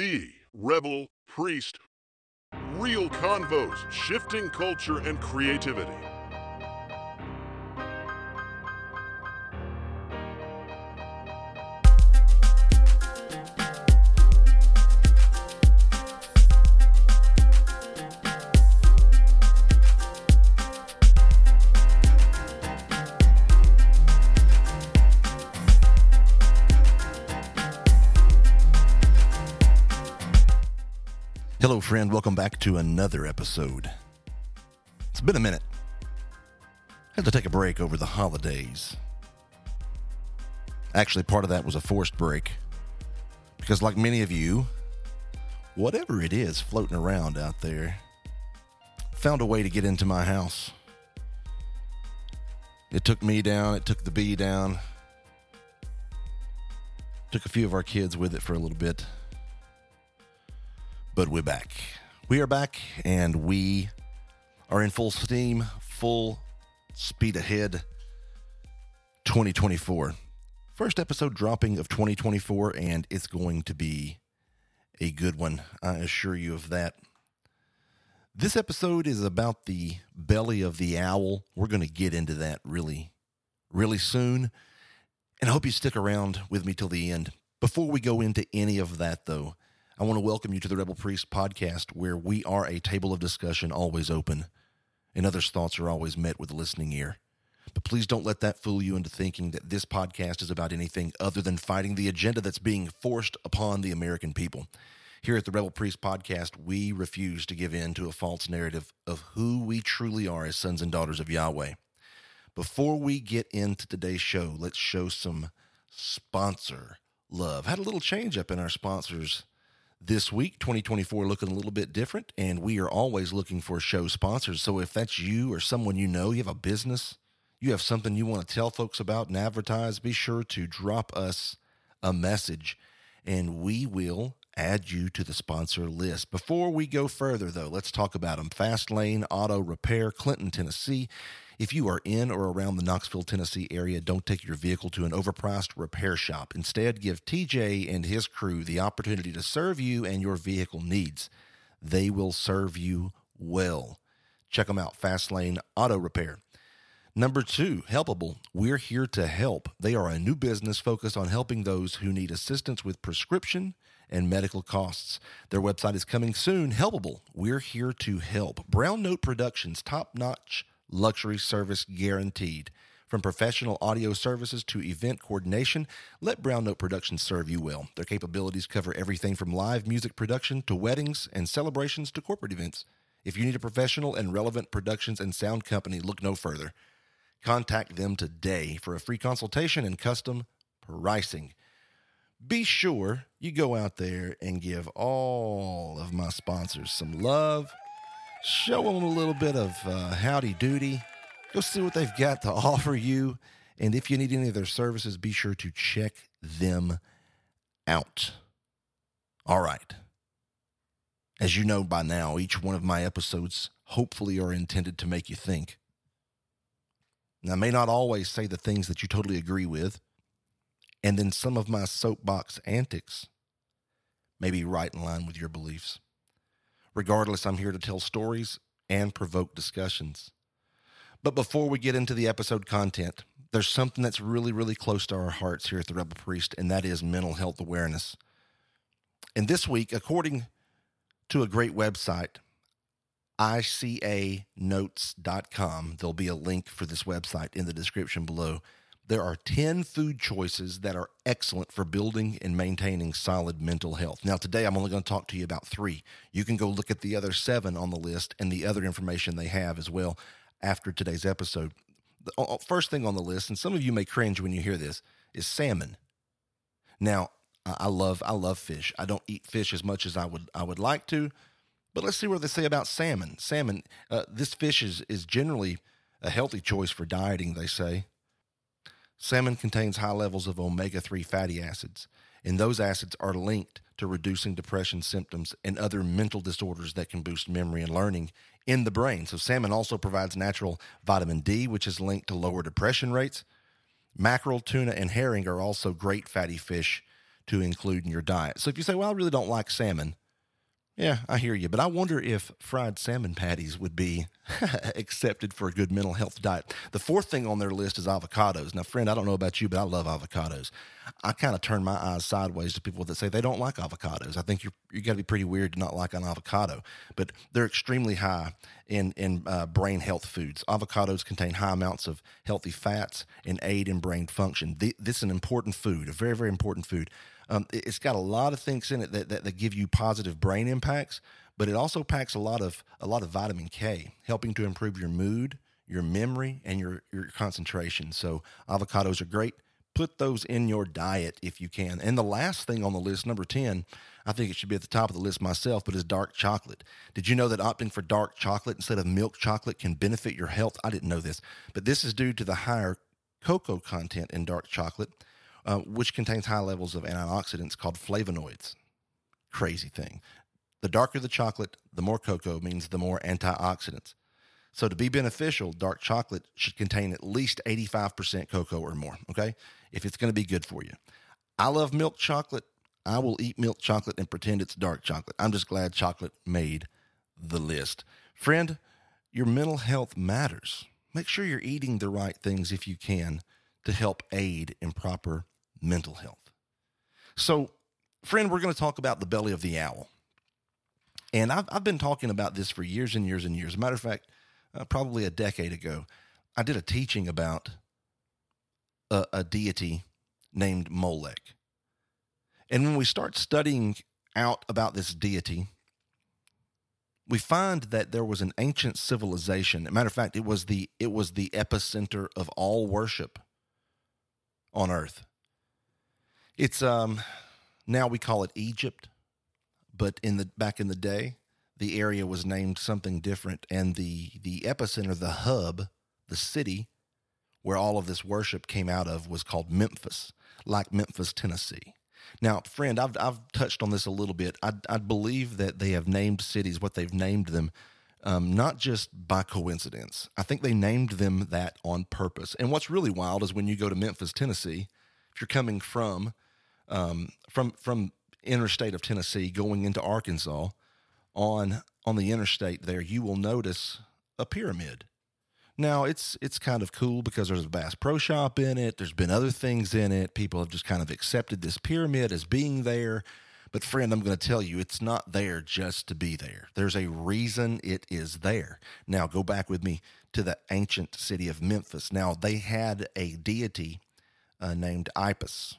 The Rebel Priest. Real convos, shifting culture and creativity. Friend. Welcome back to another episode. It's been a minute. Had to take a break over the holidays. Actually, part of that was a forced break. Because, like many of you, whatever it is floating around out there, found a way to get into my house. It took me down, it took the bee down, took a few of our kids with it for a little bit but we're back. We are back and we are in full steam, full speed ahead 2024. First episode dropping of 2024, and it's going to be a good one. I assure you of that. This episode is about the belly of the owl. We're going to get into that really, really soon. And I hope you stick around with me till the end. Before we go into any of that, though, I want to welcome you to the Rebel Priest podcast, where we are a table of discussion always open, and others' thoughts are always met with a listening ear. But please don't let that fool you into thinking that this podcast is about anything other than fighting the agenda that's being forced upon the American people. Here at the Rebel Priest podcast, we refuse to give in to a false narrative of who we truly are as sons and daughters of Yahweh. Before we get into today's show, let's show some sponsor love. Had a little change up in our sponsors this week 2024 looking a little bit different and we are always looking for show sponsors. So if that's you or someone you know you have a business you have something you want to tell folks about and advertise be sure to drop us a message and we will add you to the sponsor list. Before we go further though let's talk about them fast lane auto repair clinton tennessee if you are in or around the Knoxville, Tennessee area, don't take your vehicle to an overpriced repair shop. Instead, give TJ and his crew the opportunity to serve you and your vehicle needs. They will serve you well. Check them out, Fastlane Auto Repair. Number two, Helpable. We're here to help. They are a new business focused on helping those who need assistance with prescription and medical costs. Their website is coming soon. Helpable. We're here to help. Brown Note Productions, top notch luxury service guaranteed. From professional audio services to event coordination, let Brown Note Productions serve you well. Their capabilities cover everything from live music production to weddings and celebrations to corporate events. If you need a professional and relevant productions and sound company, look no further. Contact them today for a free consultation and custom pricing. Be sure you go out there and give all of my sponsors some love show them a little bit of uh, howdy doody. Go see what they've got to offer you. And if you need any of their services, be sure to check them out. All right. As you know by now, each one of my episodes hopefully are intended to make you think. And I may not always say the things that you totally agree with, and then some of my soapbox antics may be right in line with your beliefs. Regardless, I'm here to tell stories and provoke discussions. But before we get into the episode content, there's something that's really, really close to our hearts here at the Rebel Priest, and that is mental health awareness. And this week, according to a great website, icanotes.com, there'll be a link for this website in the description below. There are 10 food choices that are excellent for building and maintaining solid mental health. Now, today I'm only going to talk to you about three. You can go look at the other seven on the list and the other information they have as well after today's episode. The first thing on the list, and some of you may cringe when you hear this, is salmon. Now, I love I love fish. I don't eat fish as much as I would I would like to, but let's see what they say about salmon. Salmon, uh, this fish is is generally a healthy choice for dieting. They say Salmon contains high levels of omega 3 fatty acids, and those acids are linked to reducing depression symptoms and other mental disorders that can boost memory and learning in the brain. So, salmon also provides natural vitamin D, which is linked to lower depression rates. Mackerel, tuna, and herring are also great fatty fish to include in your diet. So if you say, well, I really don't like salmon, yeah, I hear you. But I wonder if fried salmon patties would be accepted for a good mental health diet. The fourth thing on their list is avocados. Now, friend, I don't know about you, but I love avocados. I kind of turn my eyes sideways to people that say they don't like avocados. I think you're you got to be pretty weird to not like an avocado. But they're extremely high in in uh, brain health foods. Avocados contain high amounts of healthy fats and aid in brain function. This is an important food, a very very important food. Um, it's got a lot of things in it that, that, that give you positive brain impacts, but it also packs a lot of a lot of vitamin K, helping to improve your mood, your memory, and your your concentration. So avocados are great. Put those in your diet if you can. And the last thing on the list, number 10, I think it should be at the top of the list myself, but is dark chocolate. Did you know that opting for dark chocolate instead of milk chocolate can benefit your health? I didn't know this, but this is due to the higher cocoa content in dark chocolate uh, which contains high levels of antioxidants called flavonoids. Crazy thing. The darker the chocolate, the more cocoa means the more antioxidants. So to be beneficial, dark chocolate should contain at least 85% cocoa or more, okay? If it's going to be good for you. I love milk chocolate. I will eat milk chocolate and pretend it's dark chocolate. I'm just glad chocolate made the list. Friend, your mental health matters. Make sure you're eating the right things if you can to help aid in proper mental health. So, friend, we're going to talk about the belly of the owl. And I've, I've been talking about this for years and years and years. matter of fact, uh, probably a decade ago, I did a teaching about a, a deity named Molech. And when we start studying out about this deity, we find that there was an ancient civilization. matter of fact, it was the it was the epicenter of all worship on earth. It's um now we call it Egypt, but in the back in the day, the area was named something different and the the epicenter, the hub, the city where all of this worship came out of was called Memphis, like Memphis, Tennessee. Now, friend, I've I've touched on this a little bit. I I believe that they have named cities what they've named them um, not just by coincidence. I think they named them that on purpose. And what's really wild is when you go to Memphis, Tennessee, if you're coming from um, from from interstate of Tennessee going into Arkansas on on the interstate there you will notice a pyramid. Now it's it's kind of cool because there's a Bass Pro Shop in it. There's been other things in it. People have just kind of accepted this pyramid as being there. But friend, I'm going to tell you, it's not there just to be there. There's a reason it is there. Now go back with me to the ancient city of Memphis. Now they had a deity uh, named Apis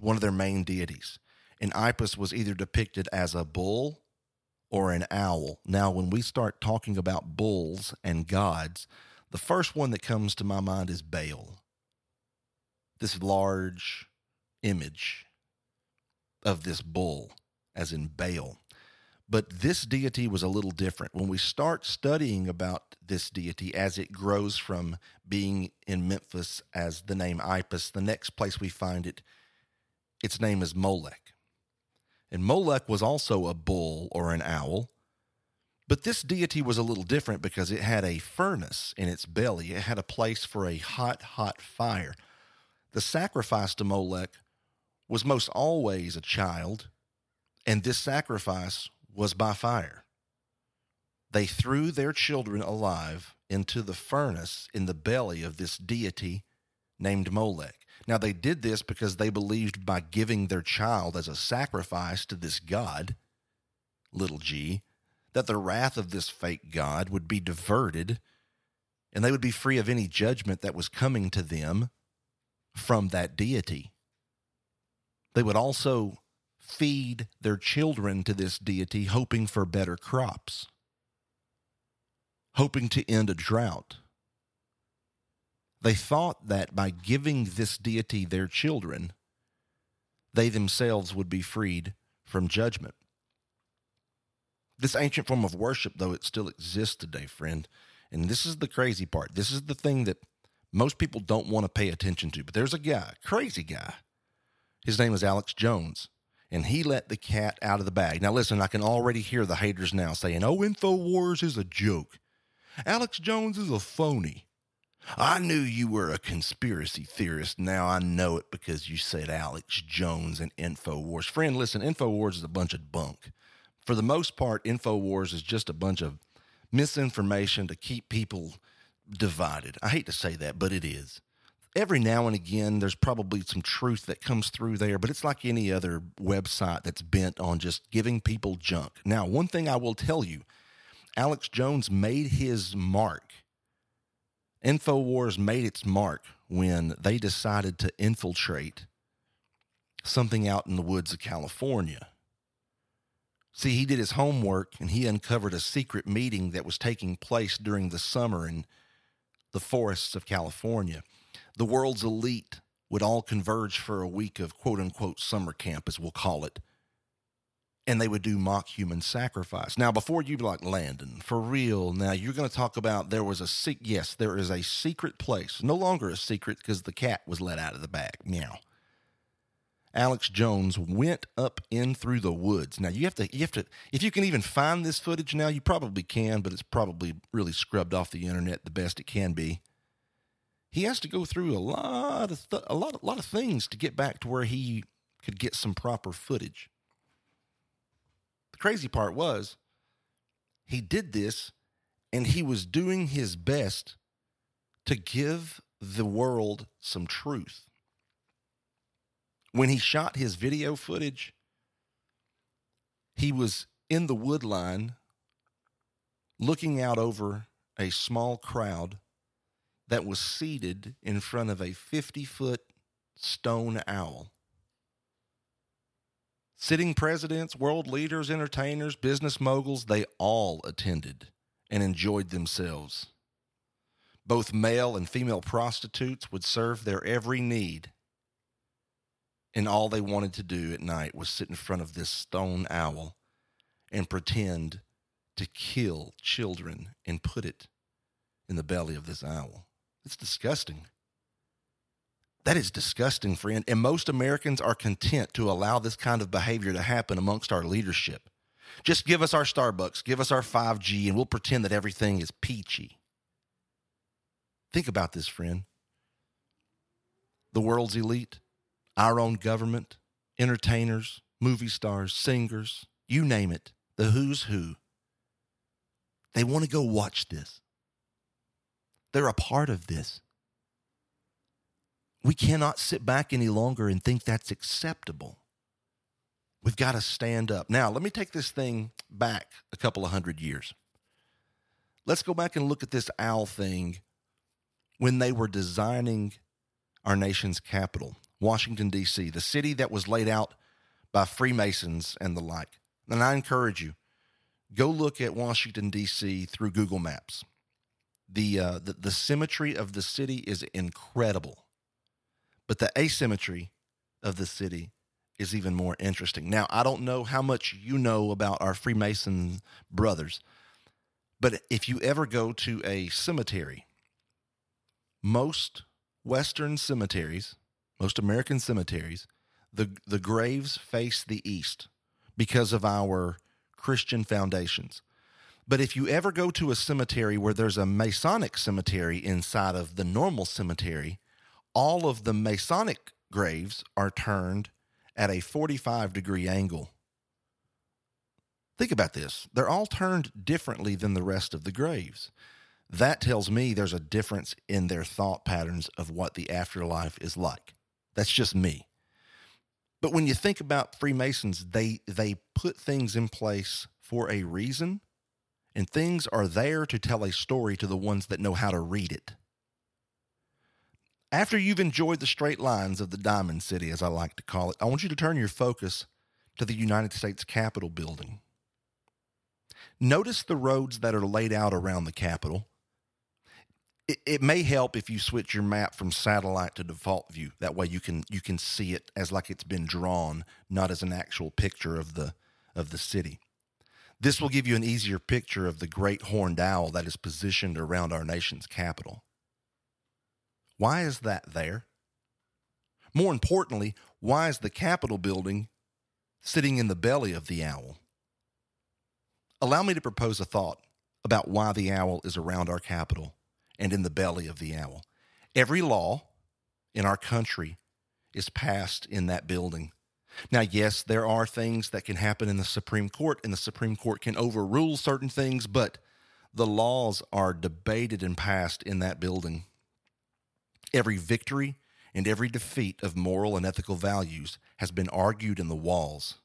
one of their main deities. And Apis was either depicted as a bull or an owl. Now, when we start talking about bulls and gods, the first one that comes to my mind is Baal. This large image of this bull, as in Baal. But this deity was a little different. When we start studying about this deity as it grows from being in Memphis as the name Apis, the next place we find it its name is Molech. And Molech was also a bull or an owl. But this deity was a little different because it had a furnace in its belly. It had a place for a hot, hot fire. The sacrifice to Molech was most always a child, and this sacrifice was by fire. They threw their children alive into the furnace in the belly of this deity named Molech. Now, they did this because they believed by giving their child as a sacrifice to this God, little g, that the wrath of this fake God would be diverted and they would be free of any judgment that was coming to them from that deity. They would also feed their children to this deity, hoping for better crops, hoping to end a drought they thought that by giving this deity their children, they themselves would be freed from judgment. This ancient form of worship, though it still exists today, friend, and this is the crazy part. This is the thing that most people don't want to pay attention to. But there's a guy, crazy guy. His name is Alex Jones, and he let the cat out of the bag. Now, listen, I can already hear the haters now saying, oh, InfoWars is a joke. Alex Jones is a phony. I knew you were a conspiracy theorist. Now I know it because you said Alex Jones and InfoWars. Friend, listen, InfoWars is a bunch of bunk. For the most part, InfoWars is just a bunch of misinformation to keep people divided. I hate to say that, but it is. Every now and again, there's probably some truth that comes through there, but it's like any other website that's bent on just giving people junk. Now, one thing I will tell you Alex Jones made his mark. InfoWars made its mark when they decided to infiltrate something out in the woods of California. See, he did his homework and he uncovered a secret meeting that was taking place during the summer in the forests of California. The world's elite would all converge for a week of quote unquote summer camp, as we'll call it and they would do mock human sacrifice. Now, before you be like Landon, for real, now you're going to talk about there was a se- yes, there is a secret place, no longer a secret because the cat was let out of the bag. Meow. Alex Jones went up in through the woods. Now you have to, you have to, if you can even find this footage now, you probably can, but it's probably really scrubbed off the internet the best it can be. He has to go through a lot of th- a lot, a lot of things to get back to where he could get some proper footage. Crazy part was he did this and he was doing his best to give the world some truth. When he shot his video footage, he was in the wood line looking out over a small crowd that was seated in front of a 50 foot stone owl. Sitting presidents, world leaders, entertainers, business moguls, they all attended and enjoyed themselves. Both male and female prostitutes would serve their every need. And all they wanted to do at night was sit in front of this stone owl and pretend to kill children and put it in the belly of this owl. It's disgusting. That is disgusting, friend. And most Americans are content to allow this kind of behavior to happen amongst our leadership. Just give us our Starbucks, give us our 5G, and we'll pretend that everything is peachy. Think about this, friend. The world's elite, our own government, entertainers, movie stars, singers, you name it, the who's who. They want to go watch this. They're a part of this. We cannot sit back any longer and think that's acceptable. We've got to stand up. Now, let me take this thing back a couple of hundred years. Let's go back and look at this owl thing when they were designing our nation's capital, Washington, D.C., the city that was laid out by Freemasons and the like. And I encourage you, go look at Washington, D.C. through Google Maps. The, uh, the, the symmetry of the city is incredible but the asymmetry of the city is even more interesting. Now, I don't know how much you know about our Freemason brothers, but if you ever go to a cemetery, most Western cemeteries, most American cemeteries, the, the graves face the east because of our Christian foundations. But if you ever go to a cemetery where there's a Masonic cemetery inside of the normal cemetery, all of the Masonic graves are turned at a 45 degree angle. Think about this. They're all turned differently than the rest of the graves. That tells me there's a difference in their thought patterns of what the afterlife is like. That's just me. But when you think about Freemasons, they they put things in place for a reason, and things are there to tell a story to the ones that know how to read it. After you've enjoyed the straight lines of the Diamond City, as I like to call it, I want you to turn your focus to the United States Capitol building. Notice the roads that are laid out around the Capitol. It, it, may help if you switch your map from satellite to default view. That way you can you can see it as like it's been drawn, not as an actual picture of the of the city. This will give you an easier picture of the great horned owl that is positioned around our nation's capital. Why is that there? More importantly, why is the Capitol building sitting in the belly of the owl? Allow me to propose a thought about why the owl is around our Capitol and in the belly of the owl. Every law in our country is passed in that building. Now, yes, there are things that can happen in the Supreme Court, and the Supreme Court can overrule certain things, but the laws are debated and passed in that building. Every victory and every defeat of moral and ethical values has been argued in the walls,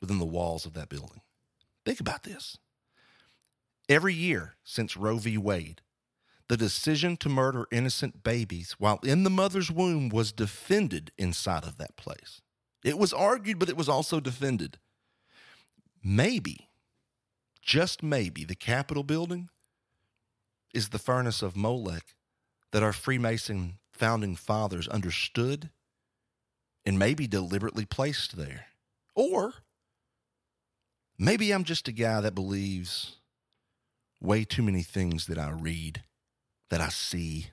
within the walls of that building. Think about this. Every year since Roe v. Wade, the decision to murder innocent babies while in the mother's womb was defended inside of that place. It was argued, but it was also defended. Maybe, just maybe, the Capitol building is the furnace of Molech that our Freemason founding fathers understood and maybe deliberately placed there. Or maybe I'm just a guy that believes way too many things that I read, that I see,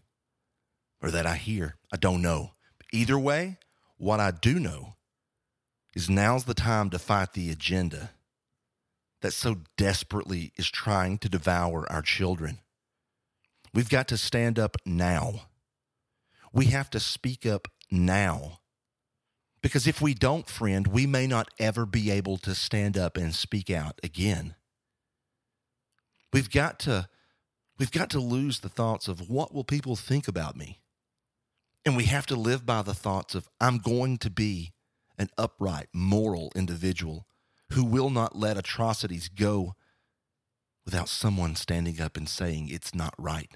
or that I hear. I don't know. Either way, what I do know is now's the time to fight the agenda that so desperately is trying to devour our children. We've got to stand up now. We have to speak up now. Because if we don't, friend, we may not ever be able to stand up and speak out again. We've got to we've got to lose the thoughts of what will people think about me? And we have to live by the thoughts of I'm going to be an upright, moral individual who will not let atrocities go without someone standing up and saying it's not right.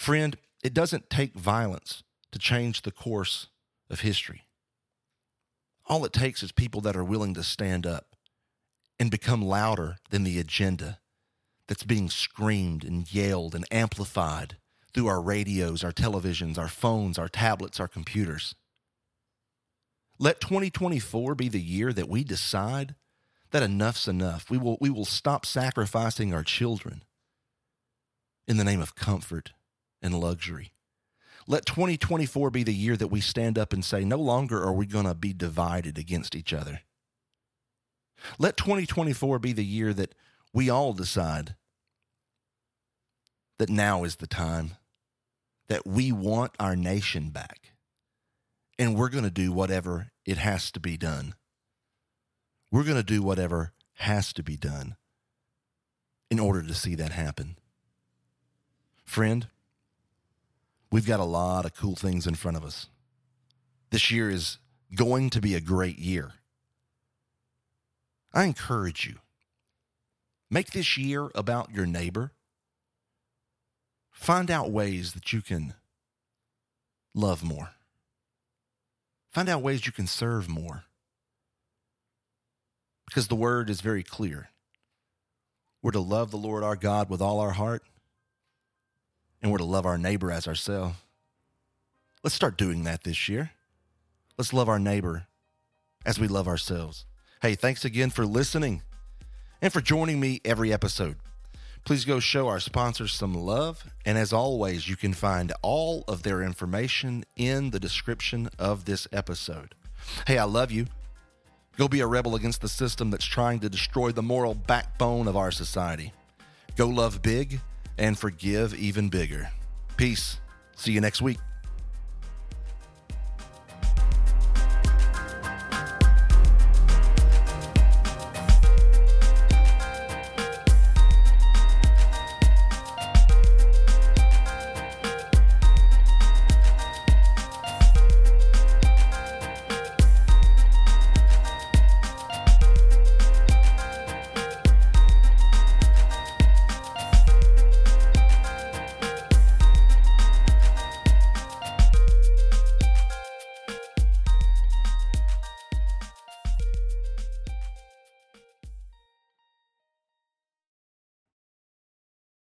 Friend, it doesn't take violence to change the course of history. All it takes is people that are willing to stand up and become louder than the agenda that's being screamed and yelled and amplified through our radios, our televisions, our phones, our tablets, our computers. Let 2024 be the year that we decide that enough's enough. We will, we will stop sacrificing our children in the name of comfort and luxury. Let 2024 be the year that we stand up and say, no longer are we going to be divided against each other. Let 2024 be the year that we all decide that now is the time that we want our nation back. And we're going to do whatever it has to be done. We're going to do whatever has to be done in order to see that happen. Friend, we've got a lot of cool things in front of us. This year is going to be a great year. I encourage you make this year about your neighbor. Find out ways that you can love more. Find out ways you can serve more. Because the word is very clear. We're to love the Lord our God with all our heart, and we're to love our neighbor as ourselves. Let's start doing that this year. Let's love our neighbor as we love ourselves. Hey, thanks again for listening and for joining me every episode. Please go show our sponsors some love. And as always, you can find all of their information in the description of this episode. Hey, I love you. Go be a rebel against the system that's trying to destroy the moral backbone of our society. Go love big and forgive even bigger. Peace. See you next week.